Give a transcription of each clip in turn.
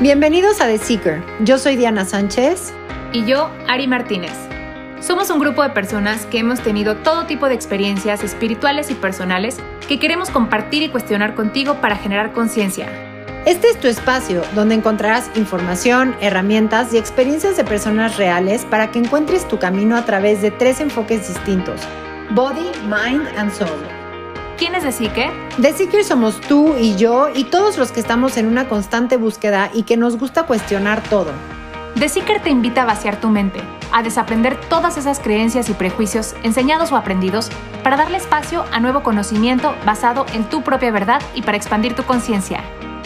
Bienvenidos a The Seeker. Yo soy Diana Sánchez. Y yo, Ari Martínez. Somos un grupo de personas que hemos tenido todo tipo de experiencias espirituales y personales que queremos compartir y cuestionar contigo para generar conciencia. Este es tu espacio donde encontrarás información, herramientas y experiencias de personas reales para que encuentres tu camino a través de tres enfoques distintos, Body, Mind and Soul. ¿Quién es The Seeker? The Seeker somos tú y yo y todos los que estamos en una constante búsqueda y que nos gusta cuestionar todo. The Seeker te invita a vaciar tu mente, a desaprender todas esas creencias y prejuicios enseñados o aprendidos para darle espacio a nuevo conocimiento basado en tu propia verdad y para expandir tu conciencia.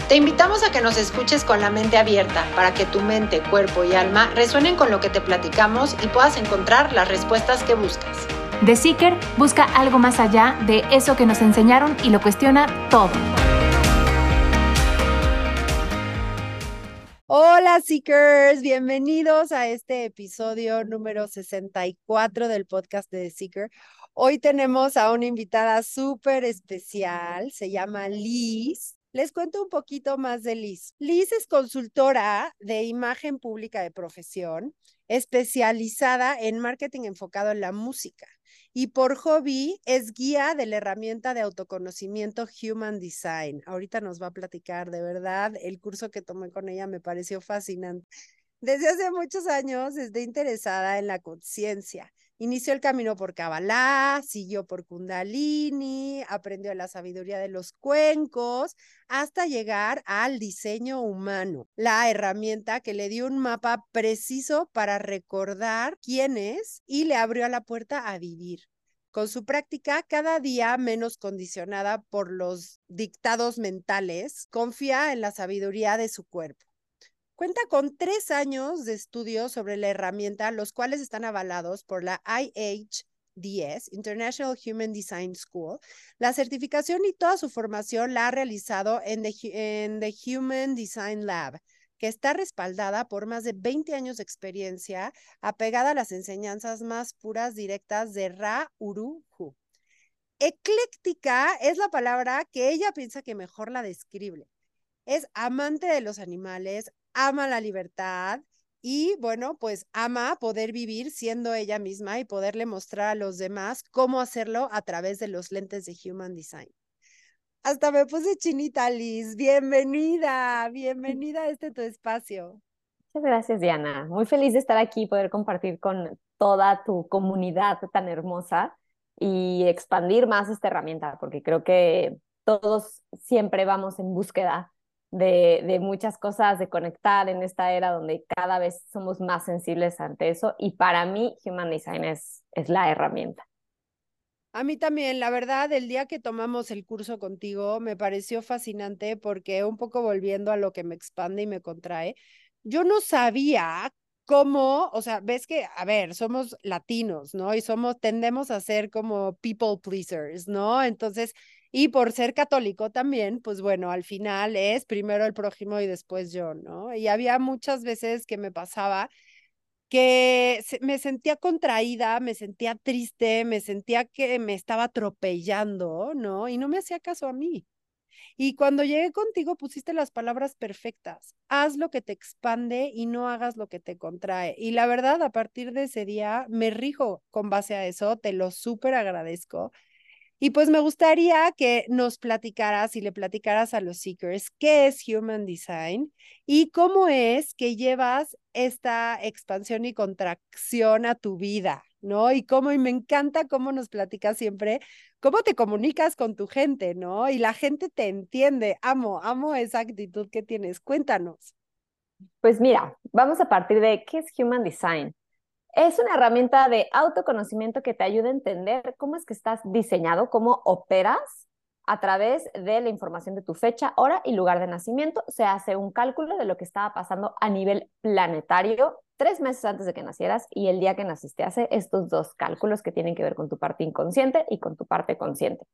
Te invitamos a que nos escuches con la mente abierta para que tu mente, cuerpo y alma resuenen con lo que te platicamos y puedas encontrar las respuestas que buscas. The Seeker busca algo más allá de eso que nos enseñaron y lo cuestiona todo. Hola Seekers, bienvenidos a este episodio número 64 del podcast de The Seeker. Hoy tenemos a una invitada súper especial, se llama Liz. Les cuento un poquito más de Liz. Liz es consultora de imagen pública de profesión, especializada en marketing enfocado en la música y por hobby es guía de la herramienta de autoconocimiento Human Design. Ahorita nos va a platicar, de verdad, el curso que tomé con ella me pareció fascinante. Desde hace muchos años está interesada en la conciencia. Inició el camino por Kabbalah, siguió por Kundalini, aprendió la sabiduría de los cuencos, hasta llegar al diseño humano, la herramienta que le dio un mapa preciso para recordar quién es y le abrió la puerta a vivir. Con su práctica cada día menos condicionada por los dictados mentales, confía en la sabiduría de su cuerpo. Cuenta con tres años de estudios sobre la herramienta, los cuales están avalados por la IHDS, International Human Design School. La certificación y toda su formación la ha realizado en The, Human Design Lab, que está respaldada por más de 20 años de experiencia, apegada a las enseñanzas más puras directas de Ra Uru Hu. Ecléctica es la palabra que ella piensa que mejor la describe. Es amante de los animales, ama la libertad y bueno, pues ama poder vivir siendo ella misma y poderle mostrar a los demás cómo hacerlo a través de los lentes de Human Design. Hasta me puse chinita, Liz. Bienvenida, bienvenida a este tu espacio. Muchas gracias, Diana. Muy feliz de estar aquí y poder compartir con toda tu comunidad tan hermosa y expandir más esta herramienta, porque creo que todos siempre vamos en búsqueda de, muchas cosas, de conectar en esta era donde cada vez somos más sensibles ante eso. Y para mí, Human Design es, es la herramienta. A mí también, la verdad, el día que tomamos el curso contigo me pareció fascinante porque un poco volviendo a lo que me expande y me contrae, yo no sabía cómo, o sea, ves que, a ver, somos latinos, ¿no? Y somos, tendemos a ser como people pleasers, ¿no? Entonces, y por ser católico también, pues bueno, al final es primero el prójimo y después yo, ¿no? Y había muchas veces que me pasaba que me sentía contraída, me sentía triste, me sentía que me estaba atropellando, ¿no? Y no me hacía caso a mí. Y cuando llegué contigo pusiste las palabras perfectas. Haz lo que te expande y no hagas lo que te contrae. Y la verdad, a partir de ese día me rijo con base a eso, te lo súper agradezco. Y pues me gustaría que nos platicaras y le platicaras a los seekers qué es Human Design y cómo es que llevas esta expansión y contracción a tu vida, ¿no? Y cómo, y me encanta cómo nos platicas siempre, cómo te comunicas con tu gente, ¿no? Y la gente te entiende. Amo, amo esa actitud que tienes. Cuéntanos. Pues mira, vamos a partir de qué es Human Design. Es una herramienta de autoconocimiento que te ayuda a entender cómo es que estás diseñado, cómo operas a través de la información de tu fecha, hora y lugar de nacimiento. Se hace un cálculo de lo que estaba pasando a nivel planetario tres meses antes de que nacieras y el día que naciste. Hace estos dos cálculos que tienen que ver con tu parte inconsciente y con tu parte consciente.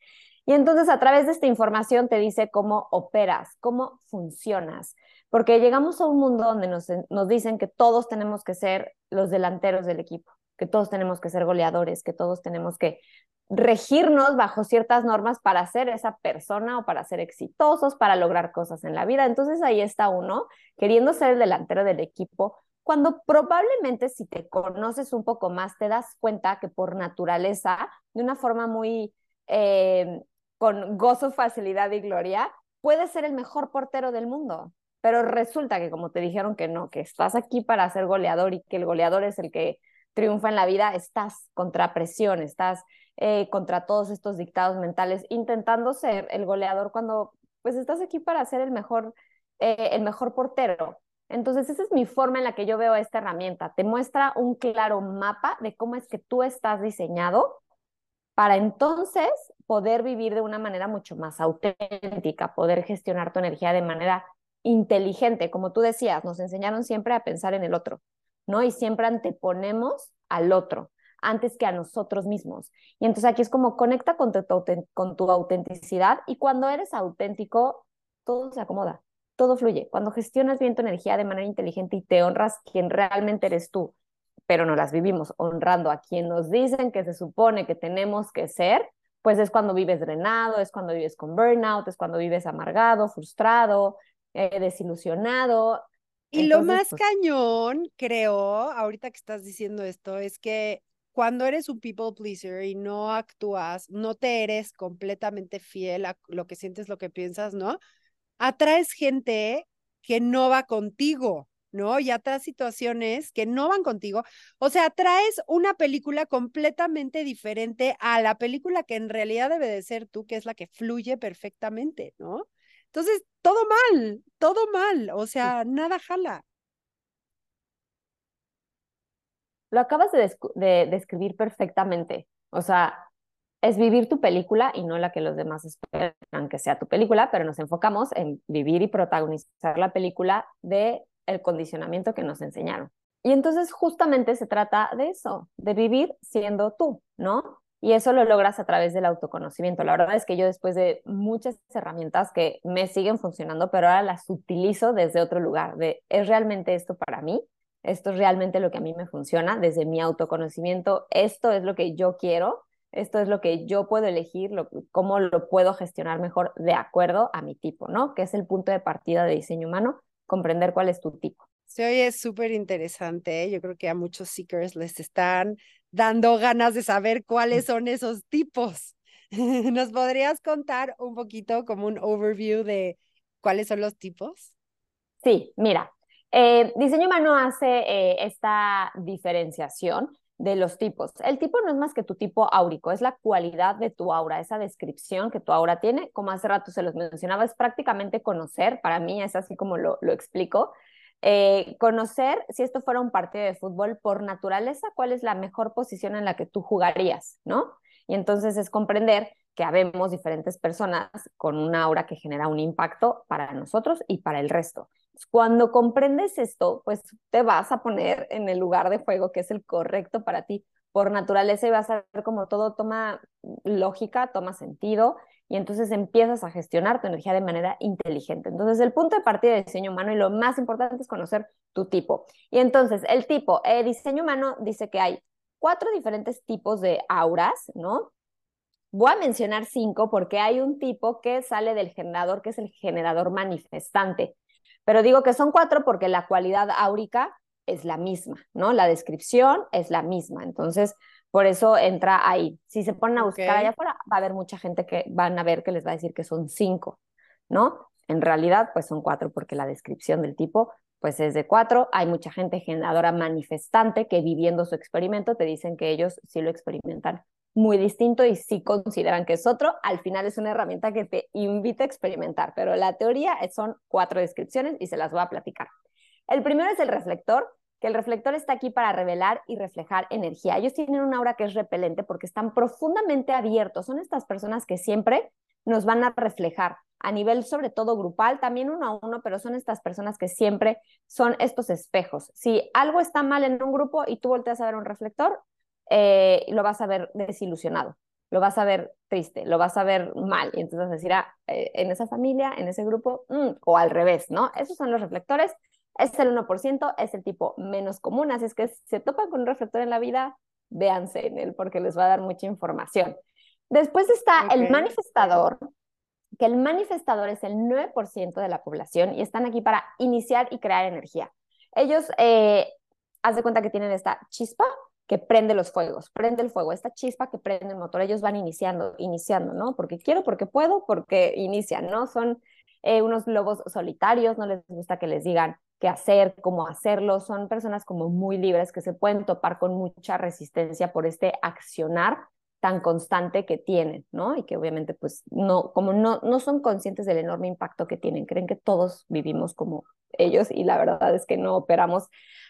Y entonces a través de esta información te dice cómo operas, cómo funcionas, porque llegamos a un mundo donde nos, nos dicen que todos tenemos que ser los delanteros del equipo, que todos tenemos que ser goleadores, que todos tenemos que regirnos bajo ciertas normas para ser esa persona o para ser exitosos, para lograr cosas en la vida. Entonces ahí está uno queriendo ser el delantero del equipo, cuando probablemente si te conoces un poco más te das cuenta que por naturaleza, de una forma muy eh, con gozo, facilidad y gloria, puedes ser el mejor portero del mundo. Pero resulta que como te dijeron que no, que estás aquí para ser goleador y que el goleador es el que triunfa en la vida, estás contra presión, estás eh, contra todos estos dictados mentales, intentando ser el goleador cuando pues estás aquí para ser el mejor, eh, el mejor portero. Entonces, esa es mi forma en la que yo veo esta herramienta. Te muestra un claro mapa de cómo es que tú estás diseñado para entonces poder vivir de una manera mucho más auténtica, poder gestionar tu energía de manera inteligente. Como tú decías, nos enseñaron siempre a pensar en el otro, ¿no? Y siempre anteponemos al otro antes que a nosotros mismos. Y entonces aquí es como conecta con tu, autenticidad y cuando eres auténtico, todo se acomoda, todo fluye. Cuando gestionas bien tu energía de manera inteligente y te honras quien realmente eres tú, pero no las vivimos honrando a quien nos dicen que se supone que tenemos que ser, pues es cuando vives drenado, es cuando vives con burnout, es cuando vives amargado, frustrado, eh, desilusionado. Y lo más pues cañón, creo, ahorita que estás diciendo esto, es que cuando eres un people pleaser y no actúas, no te eres completamente fiel a lo que sientes, lo que piensas, ¿no? Atraes gente que no va contigo, ¿no? Y atraes situaciones que no van contigo. O sea, traes una película completamente diferente a la película que en realidad debe de ser tú, que es la que fluye perfectamente, ¿no? Entonces, todo mal, todo mal, o sea, nada jala. Lo acabas de, describir perfectamente. O sea, es vivir tu película y no la que los demás esperan que sea tu película, pero nos enfocamos en vivir y protagonizar la película de el condicionamiento que nos enseñaron. Y entonces justamente se trata de eso, de vivir siendo tú, ¿no? Y eso lo logras a través del autoconocimiento. La verdad es que yo después de muchas herramientas que me siguen funcionando, pero ahora las utilizo desde otro lugar, de ¿es realmente esto para mí? esto es realmente lo que a mí me funciona desde mi autoconocimiento, esto es lo que yo quiero, esto es lo que yo puedo elegir, lo, cómo lo puedo gestionar mejor de acuerdo a mi tipo, ¿no? Que es el punto de partida de diseño humano, comprender cuál es tu tipo. Se oye súper interesante, ¿eh? yo creo que a muchos seekers les están dando ganas de saber cuáles son esos tipos. ¿Nos podrías contar un poquito como un overview de cuáles son los tipos? Sí, mira, eh, diseño humano hace eh, esta diferenciación de los tipos. El tipo no es más que tu tipo áurico, es la cualidad de tu aura, esa descripción que tu aura tiene. Como hace rato se los mencionaba, es prácticamente conocer, para mí es así como lo, lo explico. Eh, conocer, si esto fuera un partido de fútbol, por naturaleza, cuál es la mejor posición en la que tú jugarías, ¿no? Y entonces es comprender que habemos diferentes personas con una aura que genera un impacto para nosotros y para el resto. Cuando comprendes esto, pues te vas a poner en el lugar de juego que es el correcto para ti. Por naturaleza y vas a ver como todo toma lógica, toma sentido y entonces empiezas a gestionar tu energía de manera inteligente. Entonces, el punto de partida de diseño humano y lo más importante es conocer tu tipo. Y entonces, el tipo, eh, diseño humano dice que hay cuatro diferentes tipos de auras, ¿no? Voy a mencionar cinco porque hay un tipo que sale del generador, que es el generador manifestante. Pero digo que son cuatro porque la cualidad áurica es la misma, ¿no? La descripción es la misma. Entonces, por eso entra ahí. Si se ponen a buscar allá afuera, va a haber mucha gente que van a ver que les va a decir que son cinco, ¿no? En realidad, pues son cuatro porque la descripción del tipo, pues es de cuatro. Hay mucha gente generadora manifestante que viviendo su experimento te dicen que ellos sí lo experimentan muy distinto y si consideran que es otro, al final es una herramienta que te invita a experimentar, pero la teoría son cuatro descripciones y se las voy a platicar. El primero es el reflector, que el reflector está aquí para revelar y reflejar energía. Ellos tienen una aura que es repelente porque están profundamente abiertos. Son estas personas que siempre nos van a reflejar a nivel sobre todo grupal, también uno a uno, pero son estas personas que siempre son estos espejos. Si algo está mal en un grupo y tú volteas a ver un reflector, eh, lo vas a ver desilusionado, lo vas a ver triste, lo vas a ver mal. Y entonces decir, ah, eh, en esa familia, en ese grupo, mm", o al revés, ¿no? Esos son los reflectores. Es el 1%, es el tipo menos común, así es que si se topan con un reflector en la vida, véanse en él porque les va a dar mucha información. Después está el manifestador, que el manifestador es el 9% de la población y están aquí para iniciar y crear energía. Ellos, eh, haz de cuenta que tienen esta chispa que prende los fuegos, prende el fuego, esta chispa que prende el motor, ellos van iniciando, iniciando, ¿no? Porque quiero, porque puedo, porque inician, ¿no? Son eh, unos lobos solitarios, no les gusta que les digan qué hacer, cómo hacerlo, son personas como muy libres que se pueden topar con mucha resistencia por este accionar tan constante que tienen, ¿no? Y que obviamente pues no, como no, no son conscientes del enorme impacto que tienen, creen que todos vivimos como ellos y la verdad es que no operamos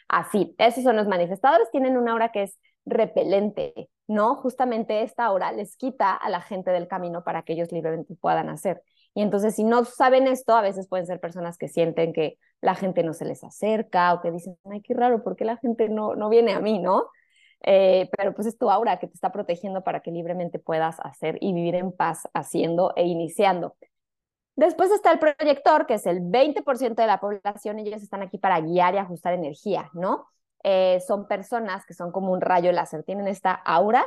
así. Esos son los manifestadores, tienen una aura que es repelente, ¿no? Justamente esta aura les quita a la gente del camino para que ellos libremente puedan hacer. Y entonces, si no saben esto, a veces pueden ser personas que sienten que la gente no se les acerca o que dicen, ay, qué raro, ¿por qué la gente no, no viene a mí, no? Eh, pero pues es tu aura que te está protegiendo para que libremente puedas hacer y vivir en paz haciendo e iniciando. Después está el proyector, que es el 20% de la población, ellos están aquí para guiar y ajustar energía, ¿no? Eh, son personas que son como un rayo láser, tienen esta aura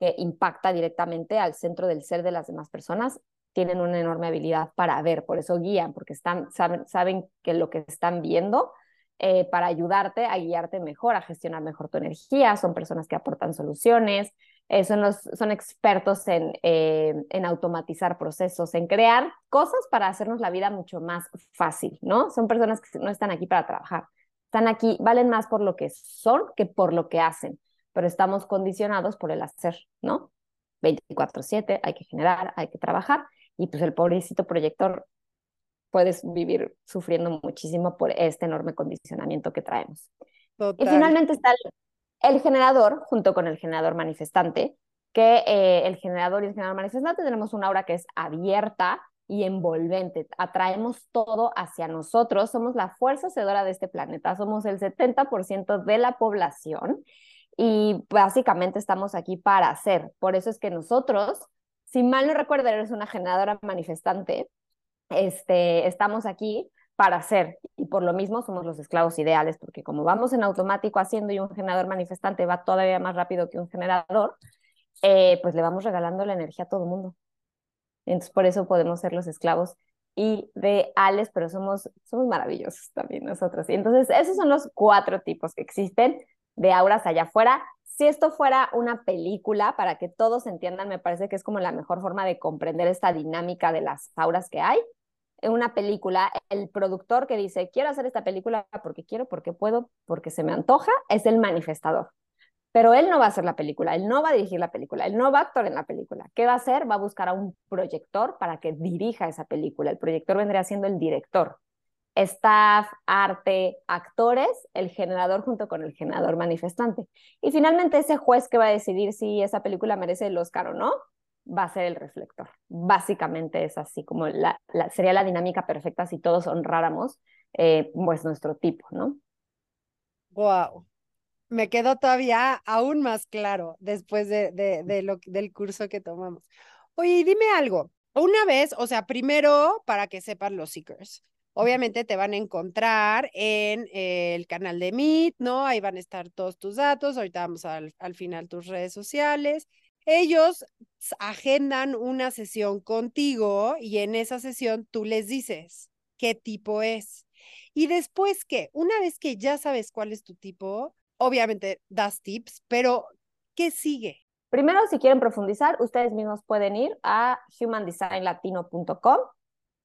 que impacta directamente al centro del ser de las demás personas, tienen una enorme habilidad para ver, por eso guían, porque están, saben, saben que lo que están viendo eh, para ayudarte a guiarte mejor, a gestionar mejor tu energía, son personas que aportan soluciones, eh, son, los, son expertos en, eh, en automatizar procesos, en crear cosas para hacernos la vida mucho más fácil, ¿no? Son personas que no están aquí para trabajar, están aquí, valen más por lo que son que por lo que hacen, pero estamos condicionados por el hacer, ¿no? 24/7, hay que generar, hay que trabajar, y pues el pobrecito proyector puedes vivir sufriendo muchísimo por este enorme condicionamiento que traemos. Y finalmente está el, generador junto con el generador manifestante, que eh, el generador y el generador manifestante tenemos una aura que es abierta y envolvente. Atraemos todo hacia nosotros, somos la fuerza hacedora de este planeta, somos el 70% de la población y básicamente estamos aquí para hacer. Por eso es que nosotros, si mal no recuerdo, eres una generadora manifestante, este, estamos aquí para hacer y por lo mismo somos los esclavos ideales, porque como vamos en automático haciendo y un generador manifestante va todavía más rápido que un generador, eh, pues le vamos regalando la energía a todo el mundo. Entonces por eso podemos ser los esclavos ideales, pero somos, somos maravillosos también nosotros. Y entonces esos son los cuatro tipos que existen de auras allá afuera. Si esto fuera una película, para que todos entiendan, me parece que es como la mejor forma de comprender esta dinámica de las auras que hay en una película, el productor que dice, quiero hacer esta película porque quiero, porque puedo, porque se me antoja, es el manifestador. Pero él no va a hacer la película, él no va a dirigir la película, él no va a actuar en la película. ¿Qué va a hacer? Va a buscar a un proyector para que dirija esa película. El proyector vendría siendo el director. Staff, arte, actores, el generador junto con el generador manifestante. Y finalmente ese juez que va a decidir si esa película merece el Oscar o no, va a ser el reflector. Básicamente es así como la, sería la dinámica perfecta si todos honráramos eh, pues nuestro tipo, ¿no? Wow. Me quedó todavía aún más claro después de, de, lo, del curso que tomamos. Oye, dime algo. Una vez, o sea, primero para que sepan los seekers, obviamente te van a encontrar en el canal de Meet, ¿no? Ahí van a estar todos tus datos. Ahorita vamos al, al final tus redes sociales. Ellos agendan una sesión contigo y en esa sesión tú les dices qué tipo es. Y después que, una vez que ya sabes cuál es tu tipo, obviamente das tips, pero ¿qué sigue? Primero, si quieren profundizar, ustedes mismos pueden ir a humandesignlatino.com,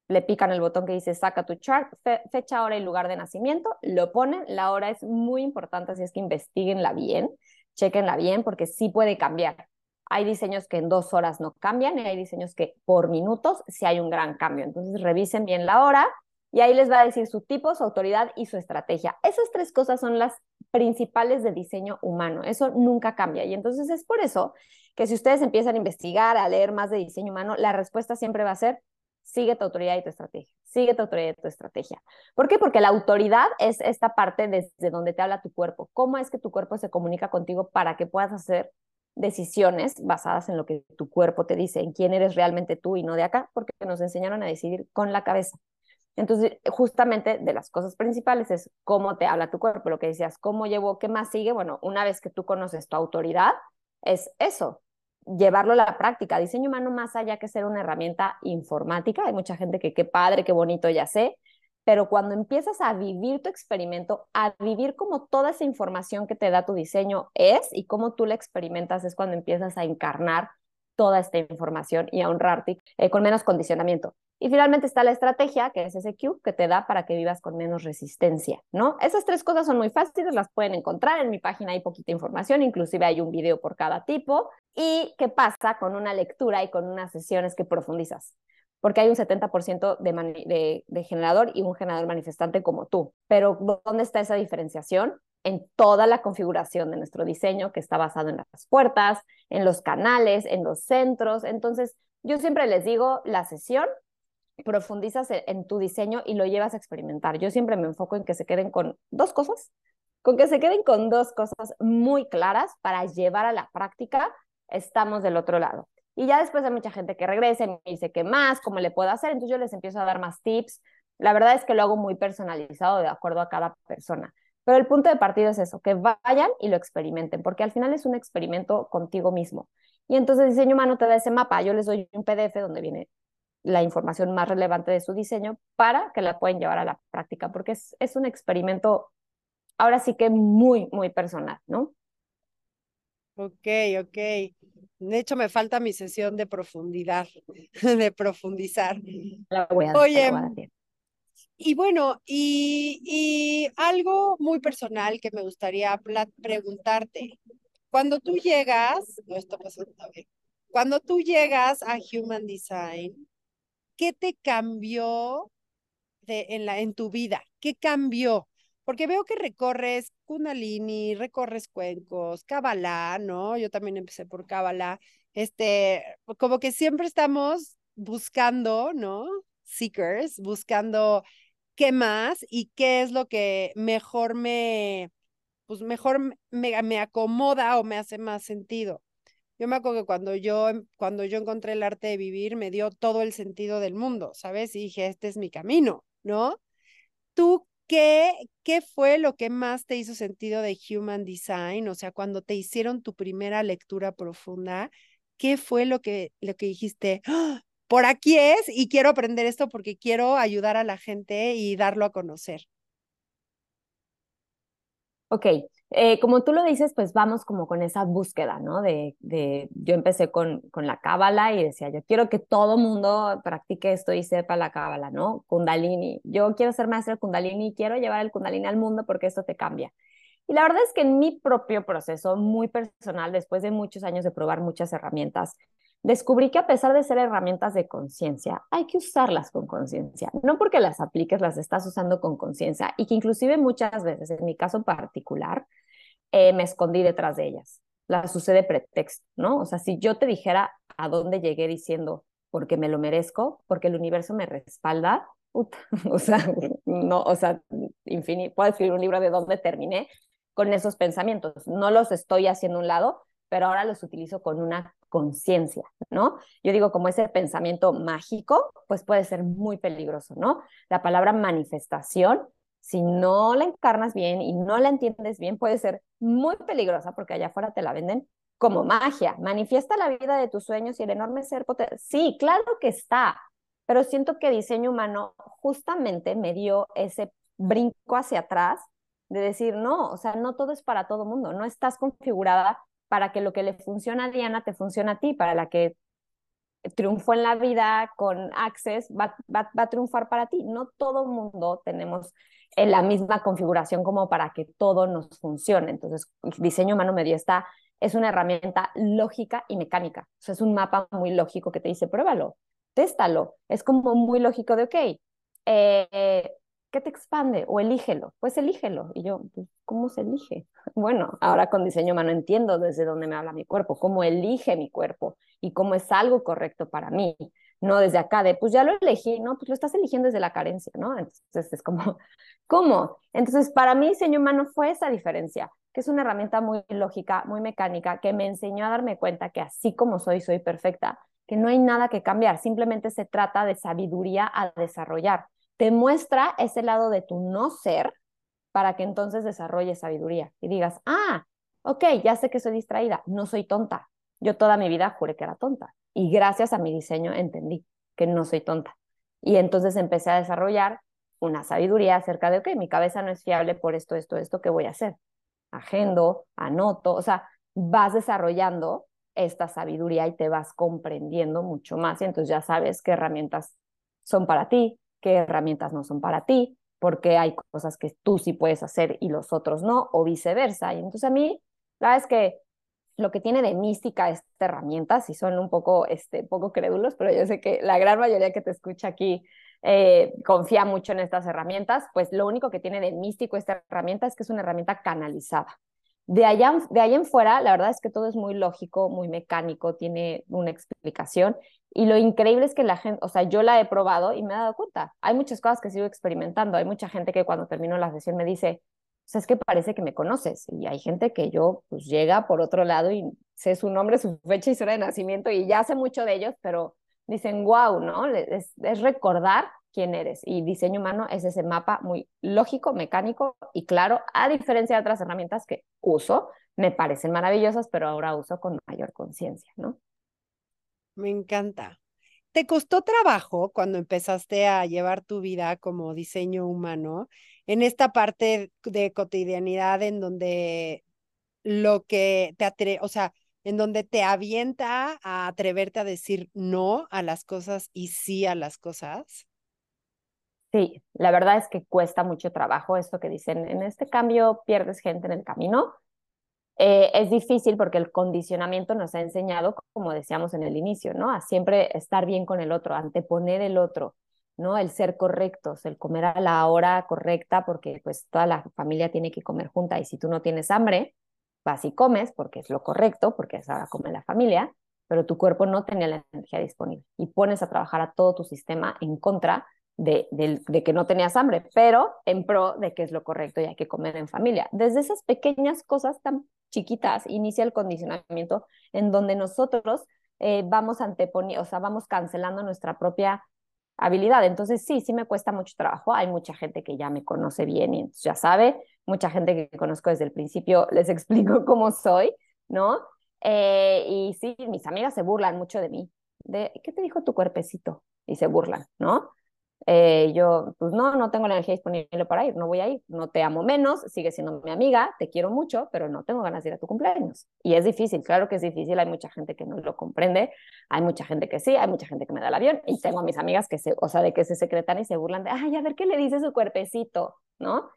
le pican el botón que dice saca tu chart, fecha, hora y lugar de nacimiento, lo ponen, la hora es muy importante, así es que investiguenla bien, chequenla bien porque sí puede cambiar. Hay diseños que en dos horas no cambian y hay diseños que por minutos sí hay un gran cambio. Entonces revisen bien la hora y ahí les va a decir su tipo, su autoridad y su estrategia. Esas tres cosas son las principales de diseño humano. Eso nunca cambia. Y entonces es por eso que si ustedes empiezan a investigar, a leer más de diseño humano, la respuesta siempre va a ser, sigue tu autoridad y tu estrategia. Sigue tu autoridad y tu estrategia. ¿Por qué? Porque la autoridad es esta parte desde donde te habla tu cuerpo. ¿Cómo es que tu cuerpo se comunica contigo para que puedas hacer decisiones basadas en lo que tu cuerpo te dice, en quién eres realmente tú y no de acá, porque nos enseñaron a decidir con la cabeza. Entonces, justamente de las cosas principales es cómo te habla tu cuerpo, lo que decías, cómo llevo, qué más sigue. Bueno, una vez que tú conoces tu autoridad, es eso, llevarlo a la práctica. Diseño humano más allá que ser una herramienta informática. Hay mucha gente que qué padre, qué bonito, ya sé, pero cuando empiezas a vivir tu experimento, a vivir como toda esa información que te da tu diseño es y cómo tú la experimentas es cuando empiezas a encarnar toda esta información y a honrarte eh, con menos condicionamiento. Y finalmente está la estrategia, que es ese cube que te da para que vivas con menos resistencia, ¿no? Esas tres cosas son muy fáciles, las pueden encontrar en mi página, hay poquita información, inclusive hay un video por cada tipo. ¿Y qué pasa con una lectura y con unas sesiones que profundizas? Porque hay un 70% de, de generador y un generador manifestante como tú. Pero ¿dónde está esa diferenciación? En toda la configuración de nuestro diseño que está basado en las puertas, en los canales, en los centros. Entonces, yo siempre les digo, la sesión profundizas e-, en tu diseño y lo llevas a experimentar. Yo siempre me enfoco en que se queden con dos cosas, con que se queden con dos cosas muy claras para llevar a la práctica, estamos del otro lado. Y ya después hay mucha gente que regresa y me dice, ¿qué más? ¿Cómo le puedo hacer? Entonces yo les empiezo a dar más tips. La verdad es que lo hago muy personalizado de acuerdo a cada persona. Pero el punto de partida es eso, que vayan y lo experimenten, porque al final es un experimento contigo mismo. Y entonces diseño humano te da ese mapa. Yo les doy un PDF donde viene la información más relevante de su diseño para que la pueden llevar a la práctica, porque es, es un experimento ahora sí que muy, muy personal, ¿no? Ok, ok. De hecho, me falta mi sesión de profundidad, de profundizar. La voy a, Oye, y bueno, y, y, algo muy personal que me gustaría preguntarte. Cuando tú llegas, no cuando tú llegas a Human Design, ¿qué te cambió de, en, la, en tu vida? ¿Qué cambió? Porque veo que recorres Kundalini, recorres cuencos, Kabbalah, ¿no? Yo también empecé por Kabbalah. Este, como que siempre estamos buscando, ¿no? Seekers, buscando qué más y qué es lo que mejor me, pues mejor me, me acomoda o me hace más sentido. Yo me acuerdo que cuando yo, em, cuando yo encontré el arte de vivir, me dio todo el sentido del mundo, ¿sabes? Y dije, este es mi camino, ¿no? ¿Tú qué, qué fue lo que más te hizo sentido de Human Design? O sea, cuando te hicieron tu primera lectura profunda, ¿qué fue lo que, lo que dijiste? ¡Ah! Por aquí es y quiero aprender esto porque quiero ayudar a la gente y darlo a conocer. Ok, eh, como tú lo dices, pues vamos como con esa búsqueda, ¿no? De, de yo empecé con, con la cábala y decía, yo quiero que todo mundo practique esto y sepa la cábala, ¿no? Kundalini. Yo quiero ser maestro de Kundalini y quiero llevar el Kundalini al mundo porque esto te cambia. Y la verdad es que en mi propio proceso muy personal, después de muchos años de probar muchas herramientas, descubrí que a pesar de ser herramientas de conciencia, hay que usarlas con conciencia. No porque las apliques, las estás usando con conciencia y que inclusive muchas veces, en mi caso particular, eh, me escondí detrás de ellas. Las usé de pretexto, ¿no? O sea, si yo te dijera a dónde llegué diciendo, porque me lo merezco, porque el universo me respalda, o sea, no, o sea, infinito, puedo escribir un libro de dónde terminé con esos pensamientos. No los estoy haciendo un lado, pero ahora los utilizo con una conciencia, ¿no? Yo digo, como ese pensamiento mágico, pues puede ser muy peligroso, ¿no? La palabra manifestación, si no la encarnas bien y no la entiendes bien, puede ser muy peligrosa porque allá afuera te la venden como magia. Manifiesta la vida de tus sueños y el enorme ser potente. Sí, claro que está, pero siento que diseño humano justamente me dio ese brinco hacia atrás de decir, no, o sea, no todo es para todo mundo, no estás configurada para que lo que le funciona a Diana te funcione a ti, para la que triunfó en la vida con Access va, va, a triunfar para ti. No todo mundo tenemos en la misma configuración como para que todo nos funcione. Entonces, el diseño humano medio está, es una herramienta lógica y mecánica. O es un mapa muy lógico que te dice, pruébalo, téstalo. Es como muy lógico de, ok, eh, ¿qué te expande? O elígelo. Pues elígelo. Y yo, pues, ¿cómo se elige? Bueno, ahora con diseño humano entiendo desde dónde me habla mi cuerpo, cómo elige mi cuerpo y cómo es algo correcto para mí. No desde acá de, pues ya lo elegí, ¿no? Pues lo estás eligiendo desde la carencia, ¿no? Entonces es como, ¿cómo? Entonces para mí diseño humano fue esa diferencia, que es una herramienta muy lógica, muy mecánica, que me enseñó a darme cuenta que así como soy, soy perfecta, que no hay nada que cambiar, simplemente se trata de sabiduría a desarrollar te muestra ese lado de tu no ser para que entonces desarrolles sabiduría y digas, ah, ok, ya sé que soy distraída, no soy tonta. Yo toda mi vida juré que era tonta y gracias a mi diseño entendí que no soy tonta. Y entonces empecé a desarrollar una sabiduría acerca de, ok, mi cabeza no es fiable por esto, esto, esto, ¿qué voy a hacer? Agendo, anoto, o sea, vas desarrollando esta sabiduría y te vas comprendiendo mucho más y entonces ya sabes qué herramientas son para ti, qué herramientas no son para ti, porque hay cosas que tú sí puedes hacer y los otros no, o viceversa. Y entonces a mí, la verdad es que lo que tiene de mística esta herramienta, si son un poco, este, poco crédulos, pero yo sé que la gran mayoría que te escucha aquí eh, confía mucho en estas herramientas, pues lo único que tiene de místico esta herramienta es que es una herramienta canalizada. De allá, de allá en fuera, la verdad es que todo es muy lógico, muy mecánico, tiene una explicación. Y lo increíble es que la gente, o sea, yo la he probado y me he dado cuenta. Hay muchas cosas que sigo experimentando. Hay mucha gente que cuando termino la sesión me dice, o sea, es que parece que me conoces. Y hay gente que yo, pues llega por otro lado y sé su nombre, su fecha y su hora de nacimiento y ya sé mucho de ellos, pero dicen, wow, ¿no? Es, es recordar quién eres. Y diseño humano es ese mapa muy lógico, mecánico y claro, a diferencia de otras herramientas que uso, me parecen maravillosas, pero ahora uso con mayor conciencia, ¿no? Me encanta. ¿Te costó trabajo cuando empezaste a llevar tu vida como diseño humano en esta parte de cotidianidad en donde lo que te atre, o sea, en donde te avienta a atreverte a decir no a las cosas y sí a las cosas? Sí, la verdad es que cuesta mucho trabajo esto que dicen, en este cambio pierdes gente en el camino. Eh, es difícil porque el condicionamiento nos ha enseñado, como decíamos en el inicio, ¿no? A siempre estar bien con el otro, anteponer el otro, ¿no? El ser correctos, el comer a la hora correcta, porque pues toda la familia tiene que comer junta y si tú no tienes hambre, vas y comes porque es lo correcto, porque es ahora come la familia, pero tu cuerpo no tenía la energía disponible y pones a trabajar a todo tu sistema en contra de, que no tenías hambre, pero en pro de que es lo correcto y hay que comer en familia. Desde esas pequeñas cosas tan chiquitas inicia el condicionamiento en donde nosotros eh, vamos anteponiendo, o sea, vamos cancelando nuestra propia habilidad. Entonces, sí, sí me cuesta mucho trabajo. Hay mucha gente que ya me conoce bien y ya sabe, mucha gente que conozco desde el principio, les explico cómo soy, ¿no? Eh, y sí, mis amigas se burlan mucho de mí. De, ¿qué te dijo tu cuerpecito? Y se burlan, ¿no? Eh, yo, pues no, no tengo la energía disponible para ir, no voy a ir, no te amo menos, sigue siendo mi amiga, te quiero mucho, pero no tengo ganas de ir a tu cumpleaños. Y es difícil, claro que es difícil, hay mucha gente que no lo comprende, hay mucha gente que sí, hay mucha gente que me da el avión y tengo a mis amigas que se, o sea, de que se secretan y se burlan de, ay, a ver qué le dice su cuerpecito, ¿no?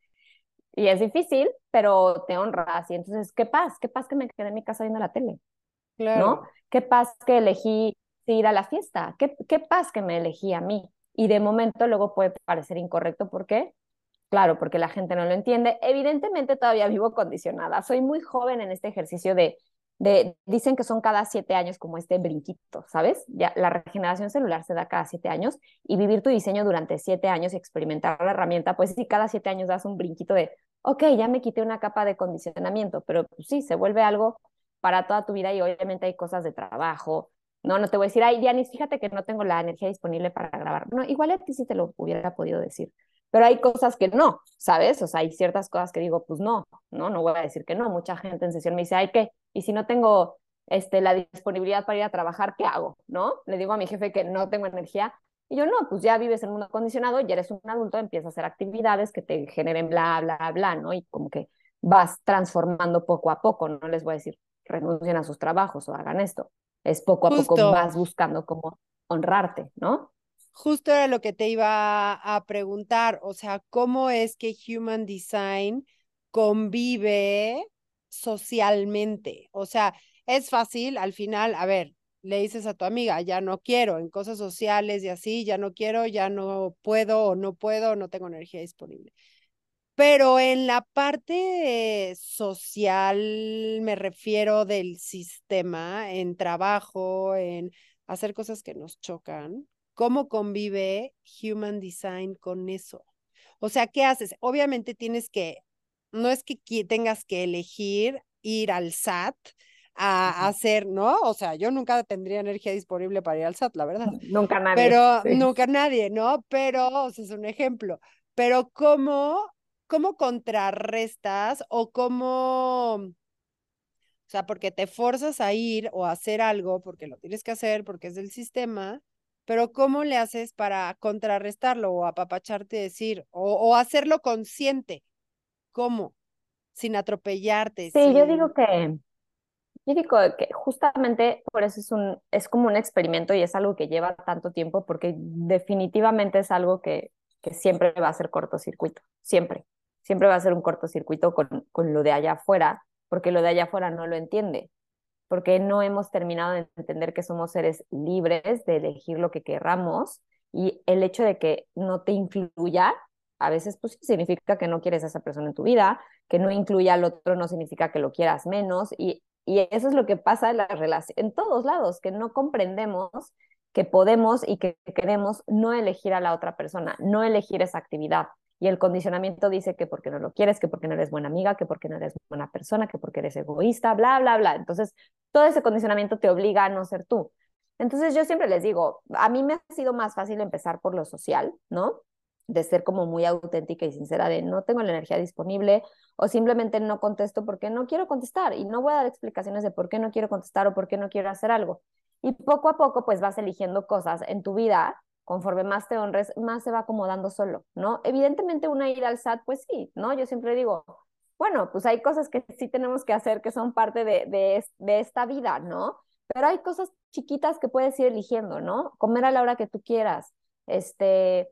Y es difícil, pero te honras. Y entonces, ¿qué paz? ¿Qué paz que me quedé en mi casa viendo la tele? Claro. ¿No? ¿Qué paz que elegí ir a la fiesta? ¿Qué, qué paz que me elegí a mí? Y de momento luego puede parecer incorrecto. ¿Por qué? Claro, porque la gente no lo entiende. Evidentemente todavía vivo condicionada. Soy muy joven en este ejercicio de, de dicen que son cada siete años como este brinquito, ¿sabes? Ya la regeneración celular se da cada siete años y vivir tu diseño durante siete años y experimentar la herramienta, pues sí, cada siete años das un brinquito de, ok, ya me quité una capa de condicionamiento, pero sí, se vuelve algo para toda tu vida y obviamente hay cosas de trabajo, no, no te voy a decir, ay, Dianis, fíjate que no tengo la energía disponible para grabar. No, igual a ti sí te lo hubiera podido decir. Pero hay cosas que no, ¿sabes? O sea, hay ciertas cosas que digo, pues no, no, no voy a decir que no. Mucha gente en sesión me dice, ay, ¿qué? Y si no tengo este, la disponibilidad para ir a trabajar, ¿qué hago? ¿No? Le digo a mi jefe que no tengo energía. Y yo, no, pues ya vives en un mundo acondicionado, ya eres un adulto, empiezas a hacer actividades que te generen bla, bla, bla, ¿no? Y como que vas transformando poco a poco, no les voy a decir, renuncien a sus trabajos o hagan esto es poco a poco vas buscando cómo honrarte, ¿no? Justo era lo que te iba a preguntar, o sea, ¿cómo es que Human Design convive socialmente? O sea, es fácil, al final, a ver, le dices a tu amiga, ya no quiero, en cosas sociales y así, ya no quiero, ya no puedo o no puedo, no tengo energía disponible. Pero en la parte social, me refiero del sistema, en trabajo, en hacer cosas que nos chocan, ¿cómo convive Human Design con eso? O sea, ¿qué haces? Obviamente tienes que, no es que tengas que elegir ir al SAT a hacer, ¿no? O sea, yo nunca tendría energía disponible para ir al SAT, la verdad. Nunca nadie. Pero nunca nadie, ¿no? Pero, o sea, es un ejemplo. Pero cómo, cómo contrarrestas o cómo, o sea, porque te forzas a ir o a hacer algo, porque lo tienes que hacer, porque es del sistema, pero ¿cómo le haces para contrarrestarlo o apapacharte y decir, o, o hacerlo consciente? ¿Cómo? Sin atropellarte. Sí, yo digo que, yo digo que justamente por eso es, un, es como un experimento y es algo que lleva tanto tiempo porque definitivamente es algo que, que siempre va a ser cortocircuito, siempre. Siempre va a ser un cortocircuito con, con lo de allá afuera, porque lo de allá afuera no lo entiende, porque no hemos terminado de entender que somos seres libres de elegir lo que querramos y el hecho de que no te influya, a veces pues significa que no quieres a esa persona en tu vida, que no incluya al otro no significa que lo quieras menos y y eso es lo que pasa en, la relación, en todos lados, que no comprendemos que podemos y que queremos no elegir a la otra persona, no elegir esa actividad. Y el condicionamiento dice que porque no lo quieres, que porque no eres buena amiga, que porque no eres buena persona, que porque eres egoísta, bla, bla, bla. Entonces, todo ese condicionamiento te obliga a no ser tú. Entonces, yo siempre les digo, a mí me ha sido más fácil empezar por lo social, ¿no? de ser como muy auténtica y sincera de no tengo la energía disponible o simplemente no contesto porque no quiero contestar y no voy a dar explicaciones de por qué no quiero contestar o por qué no quiero hacer algo. Y poco a poco pues vas eligiendo cosas en tu vida, conforme más te honres, más se va acomodando solo, ¿no? Evidentemente una ida al SAT, pues sí, ¿no? Yo siempre digo, bueno, pues hay cosas que sí tenemos que hacer que son parte de, de, de esta vida, ¿no? Pero hay cosas chiquitas que puedes ir eligiendo, ¿no? Comer a la hora que tú quieras, este,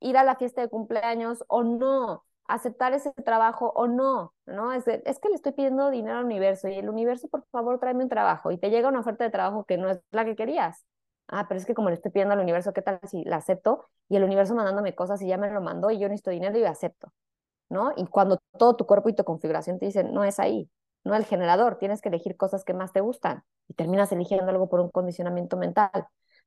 ir a la fiesta de cumpleaños o no, aceptar ese trabajo o no, ¿no? Es, es que le estoy pidiendo dinero al universo y el universo, por favor, tráeme un trabajo y te llega una oferta de trabajo que no es la que querías. Ah, pero es que como le estoy pidiendo al universo, ¿qué tal si la acepto? Y el universo mandándome cosas y ya me lo mandó y yo necesito dinero y acepto, ¿no? Y cuando todo tu cuerpo y tu configuración te dicen, no es ahí, no el generador, tienes que elegir cosas que más te gustan y terminas eligiendo algo por un condicionamiento mental.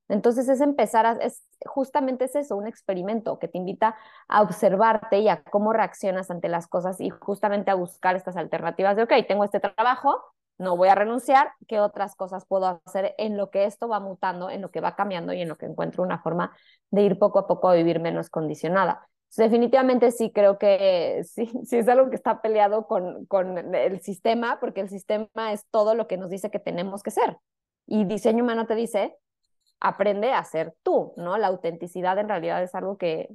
Entonces es empezar a, es justamente es eso, un experimento que te invita a observarte y a cómo reaccionas ante las cosas y justamente a buscar estas alternativas de, ok, tengo este trabajo, no voy a renunciar, ¿qué otras cosas puedo hacer en lo que esto va mutando, en lo que va cambiando y en lo que encuentro una forma de ir poco a poco a vivir menos condicionada? definitivamente sí creo que sí, sí es algo que está peleado con, con el sistema, porque el sistema es todo lo que nos dice que tenemos que ser. Y diseño humano te dice, aprende a ser tú, ¿no? La autenticidad en realidad es algo que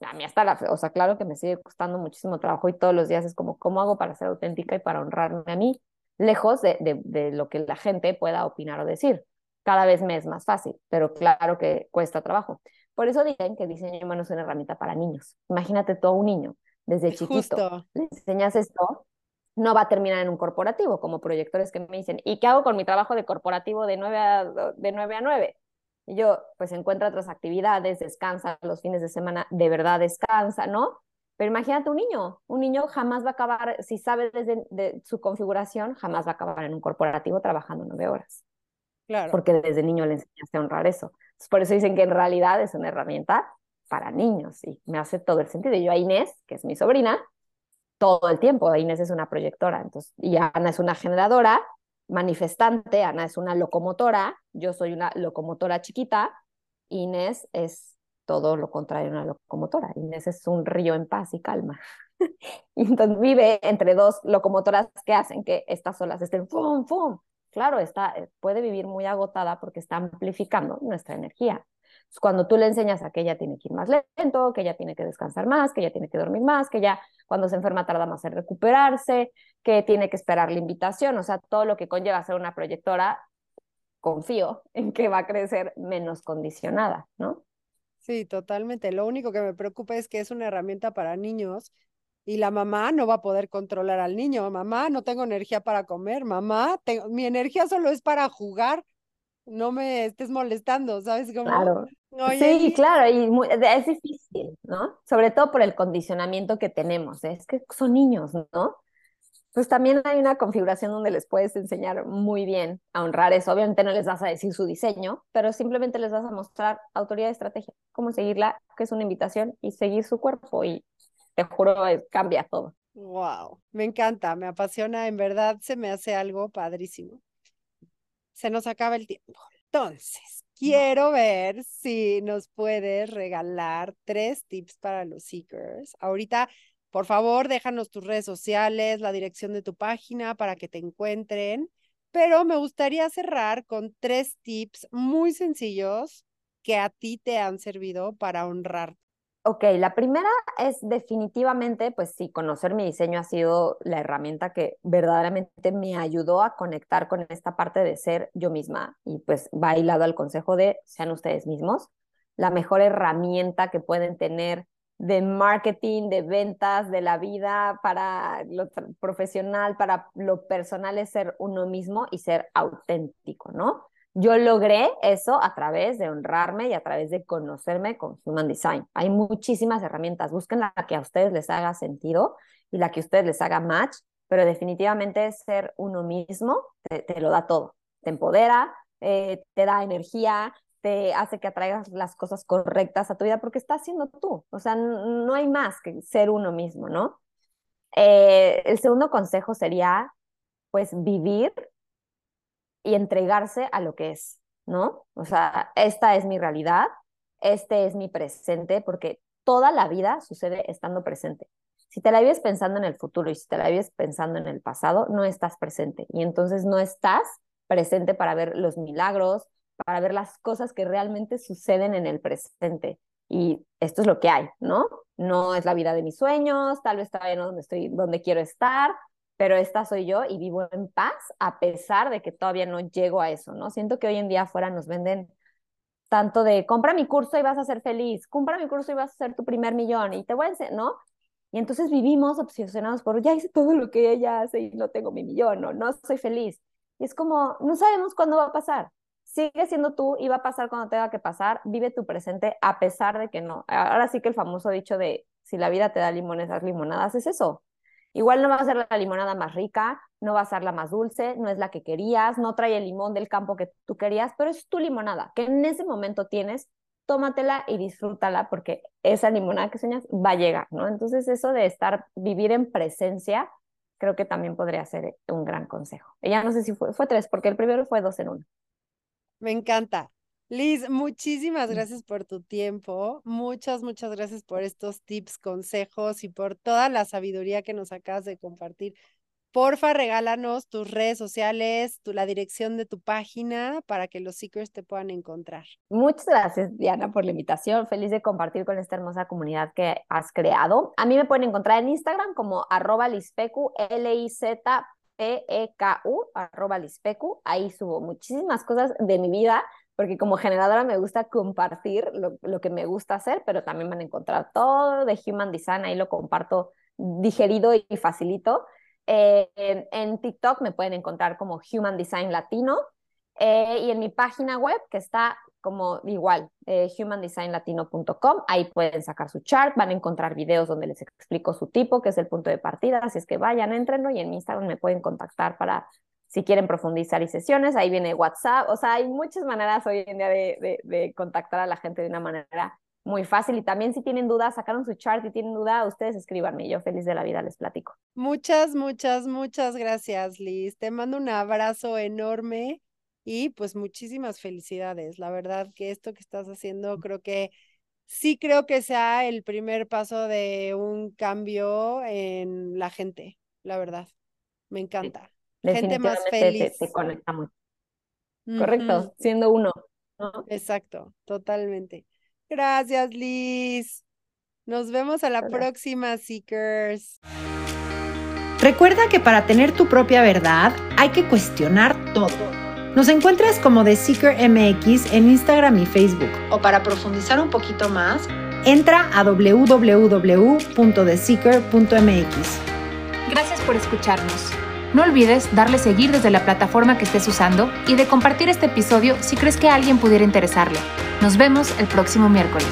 a mí hasta la, o sea, claro que me sigue costando muchísimo trabajo y todos los días es como, ¿cómo hago para ser auténtica y para honrarme a mí? Lejos de, de, lo que la gente pueda opinar o decir. Cada vez me es más fácil, pero claro que cuesta trabajo. Por eso dicen que diseño humano es una herramienta para niños. Imagínate tú a un niño desde chiquito, le enseñas esto, no va a terminar en un corporativo, como proyectores que me dicen, ¿y qué hago con mi trabajo de corporativo de 9 a, de 9 a 9? Y yo, pues encuentra otras actividades, descansa los fines de semana, de verdad descansa, ¿no? Pero imagínate un niño, un niño jamás va a acabar, si sabe desde de su configuración, jamás va a acabar en un corporativo trabajando nueve horas. Claro. Porque desde niño le enseñaste a honrar eso. por eso dicen que en realidad es una herramienta para niños y me hace todo el sentido. Yo a Inés, que es mi sobrina, todo el tiempo, Inés es una proyectora, entonces, y Ana es una generadora, manifestante, Ana es una locomotora, yo soy una locomotora chiquita, Inés es todo lo contrario a una locomotora. Inés es un río en paz y calma. y entonces vive entre dos locomotoras que hacen que estas olas estén ¡fum, fum! Claro, está, eh, puede vivir muy agotada porque está amplificando nuestra energía. cuando tú le enseñas a que ella tiene que ir más lento, que ella tiene que descansar más, que ella tiene que dormir más, que ella cuando se enferma tarda más en recuperarse, que tiene que esperar la invitación, o sea, todo lo que conlleva ser una proyectora, confío en que va a crecer menos condicionada, ¿no? Sí, totalmente. Lo único que me preocupa es que es una herramienta para niños y la mamá no va a poder controlar al niño. Mamá, no tengo energía para comer. Mamá, mi energía solo es para jugar. No me estés molestando, ¿sabes cómo? Claro sí, claro, y es difícil, ¿no? Sobre todo por el condicionamiento que tenemos, ¿eh? es que son niños, ¿no? Pues también hay una configuración donde les puedes enseñar muy bien a honrar eso. Obviamente no les vas a decir su diseño, pero simplemente les vas a mostrar autoridad de estrategia, cómo seguirla, que es una invitación, y seguir su cuerpo. Y te juro, cambia todo. Wow, me encanta, me apasiona, en verdad se me hace algo padrísimo. se nos acaba el tiempo. Entonces, quiero ver si nos puedes regalar tres tips para los seekers. Ahorita, por favor, déjanos tus redes sociales, la dirección de tu página para que te encuentren. Pero me gustaría cerrar con tres tips muy sencillos que a ti te han servido para honrar Ok, la primera es definitivamente, pues sí, conocer mi diseño ha sido la herramienta que verdaderamente me ayudó a conectar con esta parte de ser yo misma y pues va hilado al consejo de sean ustedes mismos. La mejor herramienta que pueden tener de marketing, de ventas, de la vida, para lo profesional, para lo personal es ser uno mismo y ser auténtico, ¿no? Yo logré eso a través de honrarme y a través de conocerme con Human Design. Hay muchísimas herramientas. Busquen la que a ustedes les haga sentido y la que a ustedes les haga match, pero definitivamente ser uno mismo te, lo da todo. Te empodera, eh, te da energía, te hace que atraigas las cosas correctas a tu vida porque estás siendo tú. O sea, no hay más que ser uno mismo, ¿no? Eh, el segundo consejo sería, pues, vivir y entregarse a lo que es, ¿no? O sea, esta es mi realidad, este es mi presente, porque toda la vida sucede estando presente. Si te la vives pensando en el futuro y si te la vives pensando en el pasado, no estás presente. Y entonces no estás presente para ver los milagros, para ver las cosas que realmente suceden en el presente. Y esto es lo que hay, ¿no? No es la vida de mis sueños, tal vez todavía no donde estoy, donde quiero estar, pero esta soy yo y vivo en paz a pesar de que todavía no llego a eso, ¿no? Siento que hoy en día afuera nos venden tanto de compra mi curso y vas a ser feliz, compra mi curso y vas a ser tu primer millón y te voy a decir, ¿no? Y entonces vivimos obsesionados por ya hice todo lo que ella hace y no tengo mi millón o no soy feliz. Y es como, no sabemos cuándo va a pasar. Sigue siendo tú y va a pasar cuando tenga que pasar. Vive tu presente a pesar de que no. Ahora sí que el famoso dicho de si la vida te da limones, haz limonadas, es eso. Igual no va a ser la limonada más rica, no va a ser la más dulce, no es la que querías, no trae el limón del campo que tú querías, pero es tu limonada, que en ese momento tienes, tómatela y disfrútala porque esa limonada que sueñas va a llegar, ¿no? Entonces eso de estar, vivir en presencia, creo que también podría ser un gran consejo. Ya no sé si fue, fue tres, porque el primero fue dos en uno. Me encanta. Liz, muchísimas mm. gracias por tu tiempo. Muchas, muchas gracias por estos tips, consejos y por toda la sabiduría que nos acabas de compartir. Porfa, regálanos tus redes sociales, tu, la dirección de tu página para que los seekers te puedan encontrar. Muchas gracias, Diana, por la invitación. Feliz de compartir con esta hermosa comunidad que has creado. A mí me pueden encontrar en Instagram como arroba lispecu, L-I-Z-P-E-K-U, arroba lispecu. Ahí subo muchísimas cosas de mi vida porque como generadora me gusta compartir lo, que me gusta hacer, pero también van a encontrar todo de Human Design, ahí lo comparto digerido y facilito. Eh, en, TikTok me pueden encontrar como Human Design Latino eh, y en mi página web que está como igual, eh, humandesignlatino.com, ahí pueden sacar su chart, van a encontrar videos donde les explico su tipo, que es el punto de partida, así es que vayan, entrenlo y en Instagram me pueden contactar para si quieren profundizar y sesiones, ahí viene WhatsApp, o sea, hay muchas maneras hoy en día de, contactar a la gente de una manera muy fácil y también si tienen dudas, sacaron su chart y tienen duda, ustedes escríbanme, yo feliz de la vida les platico. Muchas, muchas, muchas gracias Liz, te mando un abrazo enorme y pues muchísimas felicidades, la verdad que esto que estás haciendo creo que sí creo que sea el primer paso de un cambio en la gente, la verdad, me encanta gente más feliz. Te, conecta mucho. Correcto, siendo uno. Exacto, totalmente. Gracias, Liz. Nos vemos a la próxima, Seekers. Recuerda que para tener tu propia verdad hay que cuestionar todo. Nos encuentras como The Seeker MX en Instagram y Facebook. O para profundizar un poquito más, entra a www.theseeker.mx. Gracias por escucharnos. No olvides darle seguir desde la plataforma que estés usando y de compartir este episodio si crees que a alguien pudiera interesarle. Nos vemos el próximo miércoles.